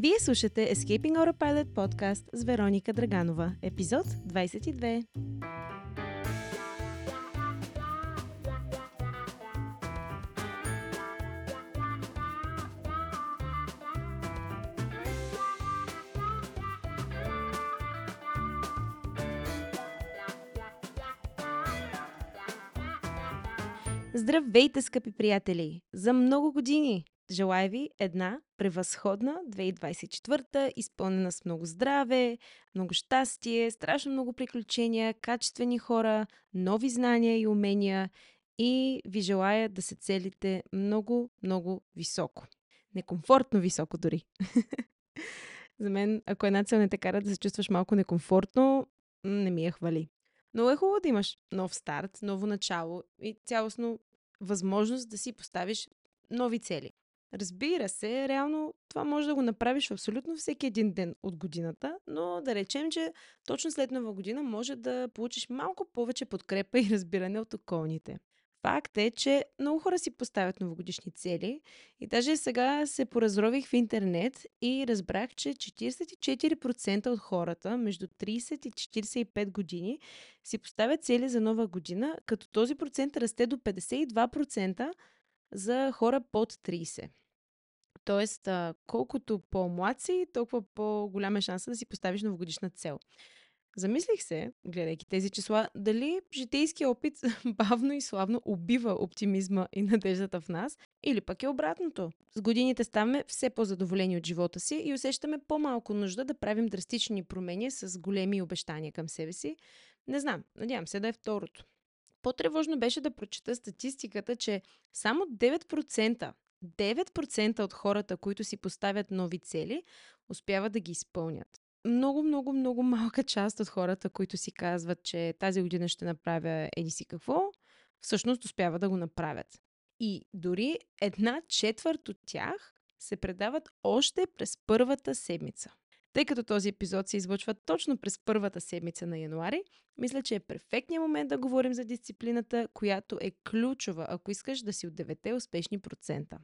Вие слушате Escaping Autopilot подкаст с Вероника Драганова, епизод 22. Здравейте, скъпи приятели! За много години Желая ви една превъзходна 2024, изпълнена с много здраве, много щастие, страшно много приключения, качествени хора, нови знания и умения и ви желая да се целите много, много високо. Некомфортно високо дори. За мен, ако една цел не те кара да се чувстваш малко некомфортно, не ми я хвали. Но е хубаво да имаш нов старт, ново начало и цялостно възможност да си поставиш нови цели. Разбира се, реално това може да го направиш абсолютно всеки един ден от годината, но да речем, че точно след нова година може да получиш малко повече подкрепа и разбиране от околните. Факт е, че много хора си поставят новогодишни цели и даже сега се поразрових в интернет и разбрах, че 44% от хората между 30 и 45 години си поставят цели за нова година, като този процент расте до 52% за хора под 30. Тоест, колкото по-млад си, толкова по-голям е шанса да си поставиш новогодишна цел. Замислих се, гледайки тези числа, дали житейския опит бавно и славно убива оптимизма и надеждата в нас, или пък е обратното. С годините ставаме все по-задоволени от живота си и усещаме по-малко нужда да правим драстични промени с големи обещания към себе си. Не знам, надявам се да е второто. По-тревожно беше да прочета статистиката, че само 9% 9% от хората, които си поставят нови цели, успяват да ги изпълнят. Много, много, много малка част от хората, които си казват, че тази година ще направя еди си какво, всъщност успяват да го направят. И дори една четвърт от тях се предават още през първата седмица. Тъй като този епизод се излъчва точно през първата седмица на януари, мисля, че е перфектният момент да говорим за дисциплината, която е ключова, ако искаш да си от 9 успешни процента.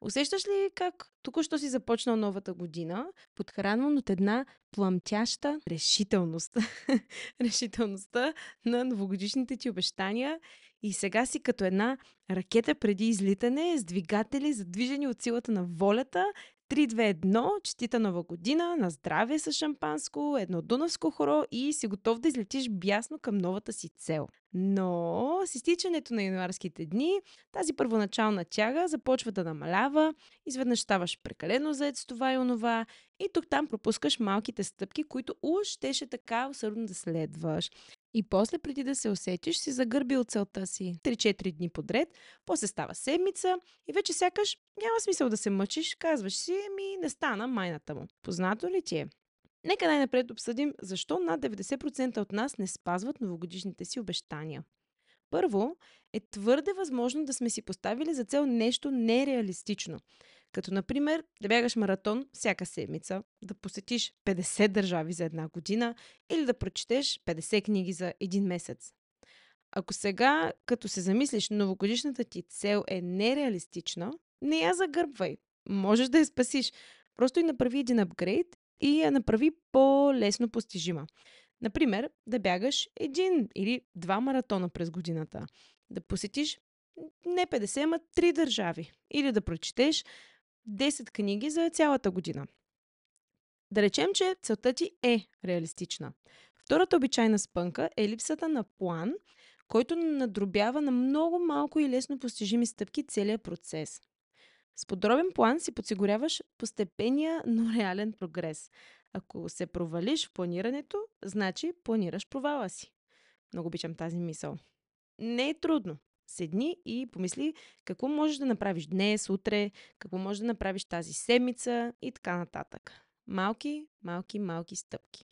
Усещаш ли как току-що си започнал новата година, подхранван от една пламтяща решителност? Решителността на новогодишните ти обещания и сега си като една ракета преди излитане с двигатели задвижени от силата на волята 3-2-1, честита нова година, на здраве с шампанско, едно дунавско хоро и си готов да излетиш бясно към новата си цел. Но с изтичането на януарските дни, тази първоначална тяга започва да намалява, изведнъж ставаш прекалено заед с това и онова и тук там пропускаш малките стъпки, които уж щеше така усърдно да следваш. И после, преди да се усетиш, си загърбил целта си 3-4 дни подред, после става седмица и вече сякаш няма смисъл да се мъчиш, казваш си, ми не стана майната му. Познато ли ти е? Нека най-напред обсъдим защо над 90% от нас не спазват новогодишните си обещания. Първо, е твърде възможно да сме си поставили за цел нещо нереалистично. Като, например, да бягаш маратон всяка седмица, да посетиш 50 държави за една година или да прочетеш 50 книги за един месец. Ако сега, като се замислиш, новогодишната ти цел е нереалистична, не я загърбвай. Можеш да я спасиш. Просто и направи един апгрейд и я направи по-лесно постижима. Например, да бягаш един или два маратона през годината, да посетиш не 50, ама 3 държави или да прочетеш 10 книги за цялата година. Да речем, че целта ти е реалистична. Втората обичайна спънка е липсата на план, който надробява на много малко и лесно постижими стъпки целият процес. С подробен план си подсигуряваш постепения, но реален прогрес. Ако се провалиш в планирането, значи планираш провала си. Много обичам тази мисъл. Не е трудно. Седни и помисли какво можеш да направиш днес, утре, какво можеш да направиш тази седмица и така нататък. Малки, малки, малки стъпки.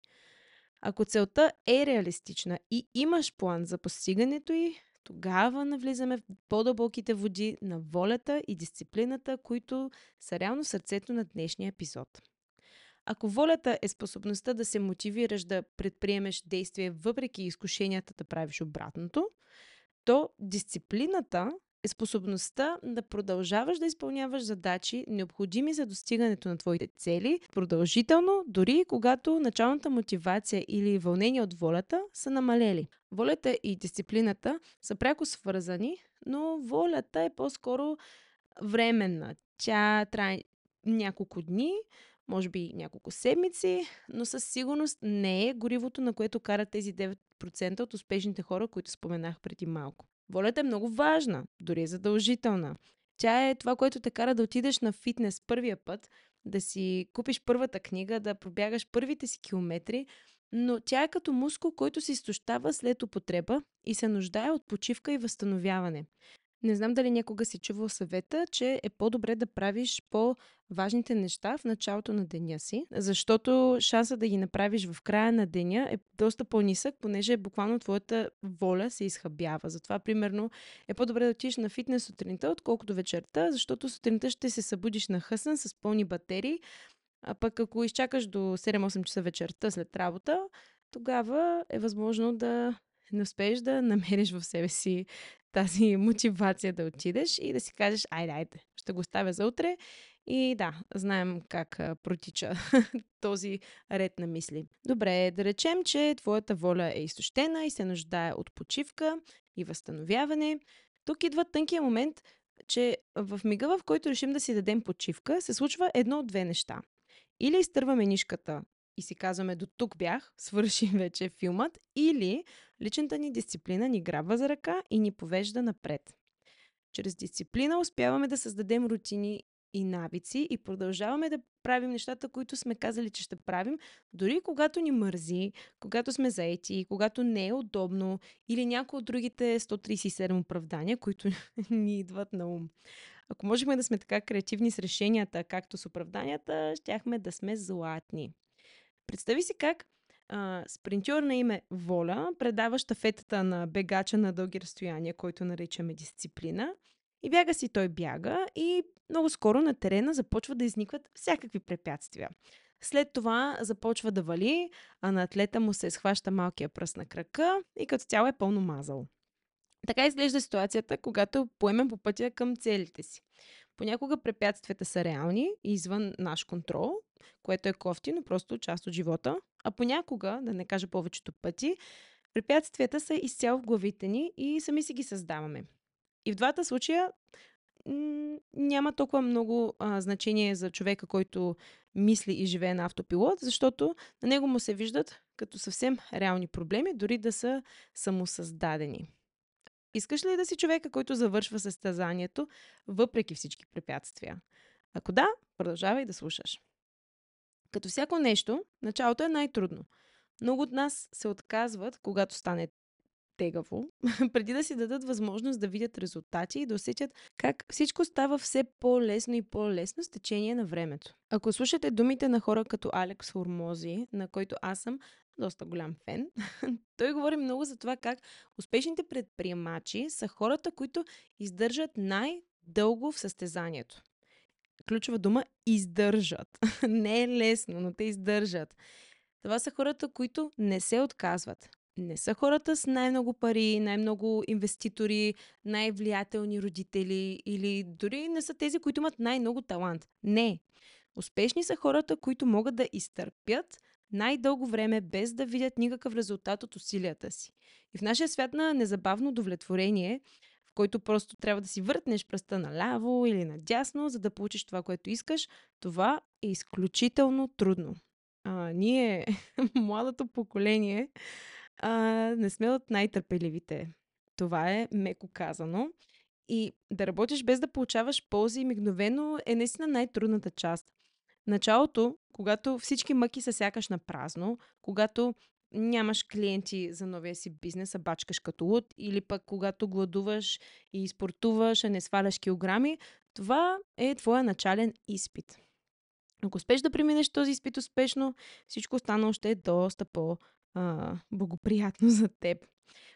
Ако целта е реалистична и имаш план за постигането й, тогава навлизаме в по-дълбоките води на волята и дисциплината, които са реално сърцето на днешния епизод. Ако волята е способността да се мотивираш да предприемеш действие въпреки изкушенията да правиш обратното, то дисциплината е способността да продължаваш да изпълняваш задачи, необходими за достигането на твоите цели, продължително, дори когато началната мотивация или вълнение от волята са намалели. Волята и дисциплината са пряко свързани, но волята е по-скоро временна. Тя трае няколко дни, може би няколко седмици, но със сигурност не е горивото, на което карат тези 9% от успешните хора, които споменах преди малко. Волята е много важна, дори е задължителна. Тя е това, което те кара да отидеш на фитнес първия път, да си купиш първата книга, да пробягаш първите си километри, но тя е като мускул, който се изтощава след употреба и се нуждае от почивка и възстановяване. Не знам дали някога си чувал съвета, че е по-добре да правиш по-важните неща в началото на деня си, защото шанса да ги направиш в края на деня е доста по-нисък, понеже буквално твоята воля се изхабява. Затова, примерно, е по-добре да отидеш на фитнес сутринта, отколкото вечерта, защото сутринта ще се събудиш на хъсън с пълни батерии, а пък ако изчакаш до 7-8 часа вечерта след работа, тогава е възможно да не успееш да намериш в себе си тази мотивация да отидеш и да си кажеш, айде, айде, ще го ставя за утре. И да, знаем как протича този ред на мисли. Добре, да речем, че твоята воля е изтощена и се нуждае от почивка и възстановяване. Тук идва тънкия момент, че в мига, в който решим да си дадем почивка, се случва едно от две неща. Или изтърваме нишката и си казваме до тук бях, свърши вече филмът, или личната ни дисциплина ни грабва за ръка и ни повежда напред. Чрез дисциплина успяваме да създадем рутини и навици и продължаваме да правим нещата, които сме казали, че ще правим, дори когато ни мързи, когато сме заети, когато не е удобно или някои от другите 137 оправдания, които ни идват на ум. Ако можехме да сме така креативни с решенията, както с оправданията, щяхме да сме златни. Представи си как а, спринтьор на име Воля предава штафетата на бегача на дълги разстояния, който наричаме дисциплина. И бяга си той бяга и много скоро на терена започва да изникват всякакви препятствия. След това започва да вали, а на атлета му се схваща малкия пръст на крака и като цяло е пълно мазал. Така изглежда ситуацията, когато поемем по пътя към целите си. Понякога препятствията са реални и извън наш контрол, което е кофти, но просто част от живота. А понякога, да не кажа повечето пъти, препятствията са изцяло в главите ни и сами си ги създаваме. И в двата случая няма толкова много а, значение за човека, който мисли и живее на автопилот, защото на него му се виждат като съвсем реални проблеми, дори да са самосъздадени. Искаш ли да си човека, който завършва състезанието, въпреки всички препятствия? Ако да, продължавай да слушаш. Като всяко нещо, началото е най-трудно. Много от нас се отказват, когато стане тегаво, преди да си дадат възможност да видят резултати и да усетят как всичко става все по-лесно и по-лесно с течение на времето. Ако слушате думите на хора като Алекс Формози, на който аз съм доста голям фен, той говори много за това как успешните предприемачи са хората, които издържат най-дълго в състезанието. Ключова дума издържат. Не е лесно, но те издържат. Това са хората, които не се отказват. Не са хората с най-много пари, най-много инвеститори, най-влиятелни родители или дори не са тези, които имат най-много талант. Не. Успешни са хората, които могат да изтърпят най-дълго време без да видят никакъв резултат от усилията си. И в нашия свят на незабавно удовлетворение, в който просто трябва да си въртнеш пръста наляво или надясно, за да получиш това, което искаш, това е изключително трудно. А, ние, младото поколение, а, не сме от най-търпеливите. Това е меко казано. И да работиш без да получаваш ползи мигновено е наистина най-трудната част. Началото, когато всички мъки са сякаш на празно, когато нямаш клиенти за новия си бизнес, а бачкаш като луд, или пък когато гладуваш и спортуваш, а не сваляш килограми, това е твоя начален изпит. Ако успеш да преминеш този изпит успешно, всичко останало ще е доста по-благоприятно за теб.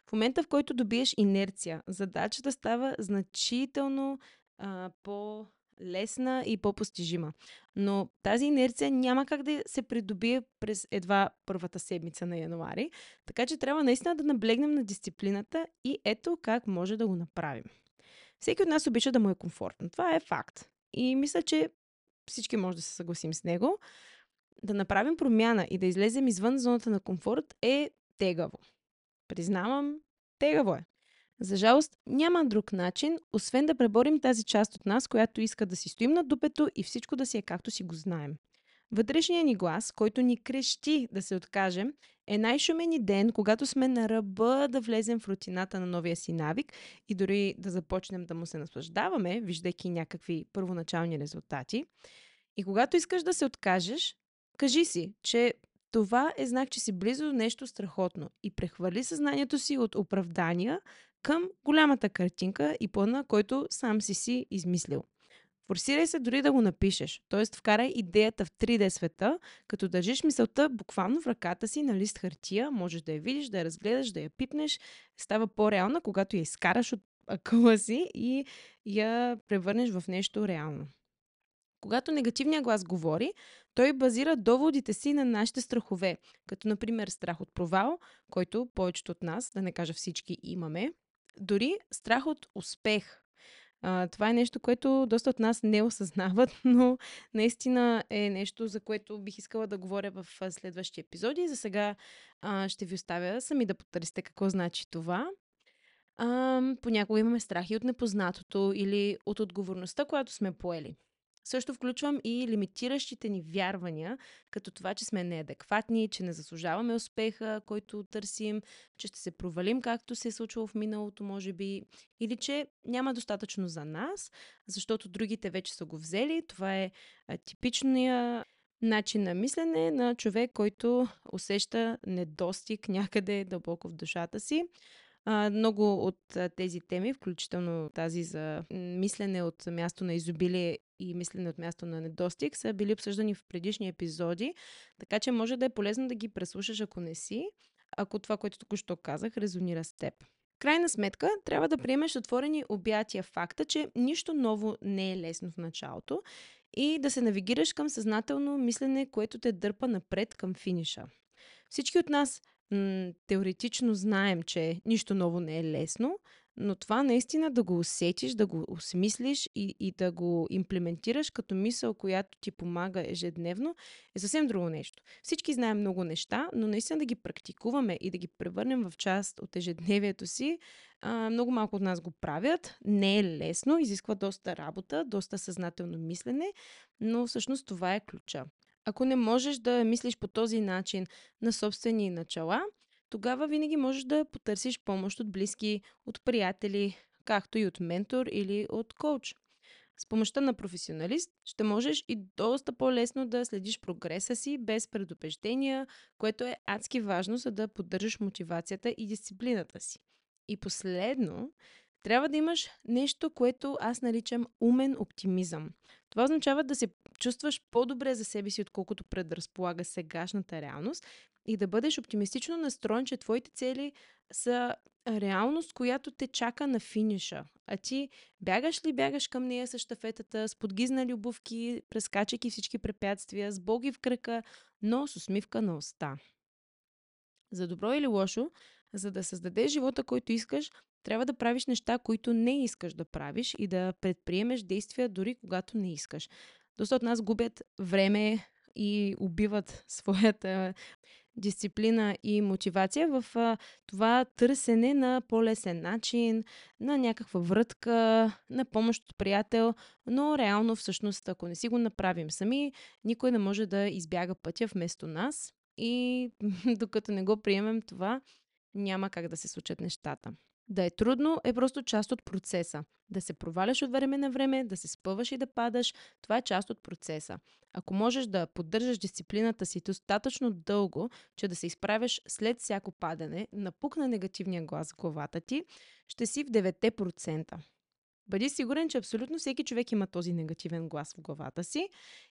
В момента, в който добиеш инерция, задачата става значително а, по лесна и по-постижима. Но тази инерция няма как да се придобие през едва първата седмица на януари, така че трябва наистина да наблегнем на дисциплината и ето как може да го направим. Всеки от нас обича да му е комфортно. Това е факт. И мисля, че всички може да се съгласим с него. Да направим промяна и да излезем извън зоната на комфорт е тегаво. Признавам, тегаво е. За жалост, няма друг начин, освен да преборим тази част от нас, която иска да си стоим на дупето и всичко да си е както си го знаем. Вътрешният ни глас, който ни крещи да се откажем, е най-шумени ден, когато сме на ръба да влезем в рутината на новия си навик и дори да започнем да му се наслаждаваме, виждайки някакви първоначални резултати. И когато искаш да се откажеш, кажи си, че това е знак, че си близо до нещо страхотно и прехвърли съзнанието си от оправдания към голямата картинка и плана, който сам си си измислил. Форсирай се дори да го напишеш, т.е. вкарай идеята в 3D света, като държиш мисълта буквално в ръката си на лист хартия, можеш да я видиш, да я разгледаш, да я пипнеш, става по-реална, когато я изкараш от акъла си и я превърнеш в нещо реално. Когато негативният глас говори, той базира доводите си на нашите страхове, като например страх от провал, който повечето от нас, да не кажа всички, имаме, дори страх от успех. А, това е нещо, което доста от нас не осъзнават, но наистина е нещо, за което бих искала да говоря в следващи епизоди. За сега а, ще ви оставя сами да потърсите какво значи това. А, понякога имаме страхи от непознатото или от отговорността, която сме поели. Също включвам и лимитиращите ни вярвания, като това, че сме неадекватни, че не заслужаваме успеха, който търсим, че ще се провалим, както се е случвало в миналото, може би, или че няма достатъчно за нас, защото другите вече са го взели. Това е типичния начин на мислене на човек, който усеща недостиг някъде дълбоко в душата си. А, много от а, тези теми, включително тази за мислене от място на изобилие и мислене от място на недостиг, са били обсъждани в предишни епизоди, така че може да е полезно да ги преслушаш, ако не си, ако това, което току-що казах, резонира с теб. Крайна сметка, трябва да приемеш отворени обятия факта, че нищо ново не е лесно в началото и да се навигираш към съзнателно мислене, което те дърпа напред към финиша. Всички от нас м- теоретично знаем, че нищо ново не е лесно, но това наистина да го усетиш, да го осмислиш и, и да го имплементираш като мисъл, която ти помага ежедневно, е съвсем друго нещо. Всички знаем много неща, но наистина да ги практикуваме и да ги превърнем в част от ежедневието си, а, много малко от нас го правят. Не е лесно, изисква доста работа, доста съзнателно мислене, но всъщност това е ключа. Ако не можеш да мислиш по този начин на собствени начала, тогава винаги можеш да потърсиш помощ от близки, от приятели, както и от ментор или от коуч. С помощта на професионалист ще можеш и доста по-лесно да следиш прогреса си без предупреждения, което е адски важно, за да поддържаш мотивацията и дисциплината си. И последно, трябва да имаш нещо, което аз наричам умен оптимизъм. Това означава да се чувстваш по-добре за себе си, отколкото предразполага сегашната реалност и да бъдеш оптимистично настроен, че твоите цели са реалност, която те чака на финиша. А ти бягаш ли бягаш към нея с щафетата, с подгизнали обувки, прескачайки всички препятствия, с боги в кръка, но с усмивка на уста. За добро или лошо, за да създадеш живота, който искаш, трябва да правиш неща, които не искаш да правиш и да предприемеш действия дори когато не искаш. От нас губят време и убиват своята дисциплина и мотивация в а, това търсене на по-лесен начин, на някаква врътка, на помощ от приятел, но реално всъщност, ако не си го направим сами, никой не може да избяга пътя вместо нас и докато не го приемем това, няма как да се случат нещата. Да е трудно е просто част от процеса. Да се проваляш от време на време, да се спъваш и да падаш, това е част от процеса. Ако можеш да поддържаш дисциплината си достатъчно дълго, че да се изправяш след всяко падане, напукна негативния глас в главата ти, ще си в 9%. Бъди сигурен, че абсолютно всеки човек има този негативен глас в главата си.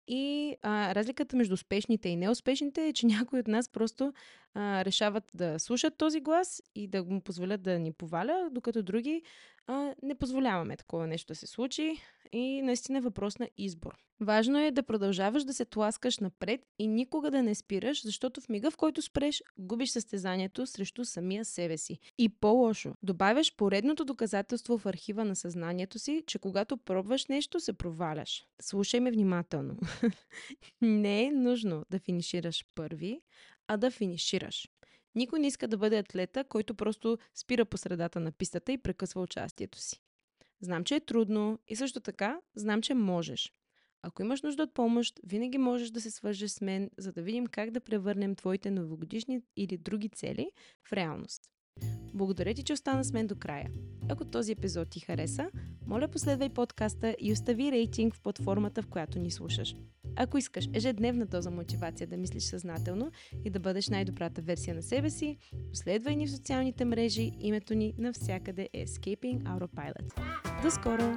И а, разликата между успешните и неуспешните е, че някои от нас просто а, решават да слушат този глас и да му позволят да ни поваля, докато други а не позволяваме такова нещо да се случи и наистина е въпрос на избор. Важно е да продължаваш да се тласкаш напред и никога да не спираш, защото в мига, в който спреш, губиш състезанието срещу самия себе си. И по-лошо, добавяш поредното доказателство в архива на съзнанието си, че когато пробваш нещо, се проваляш. Слушай ме внимателно. не е нужно да финишираш първи, а да финишираш. Никой не иска да бъде атлета, който просто спира по средата на пистата и прекъсва участието си. Знам, че е трудно и също така знам, че можеш. Ако имаш нужда от помощ, винаги можеш да се свържеш с мен, за да видим как да превърнем твоите новогодишни или други цели в реалност. Благодаря ти, че остана с мен до края. Ако този епизод ти хареса, моля последвай подкаста и остави рейтинг в платформата, в която ни слушаш. Ако искаш ежедневна доза мотивация да мислиш съзнателно и да бъдеш най-добрата версия на себе си, последвай ни в социалните мрежи. Името ни навсякъде е Escaping Autopilot. До скоро!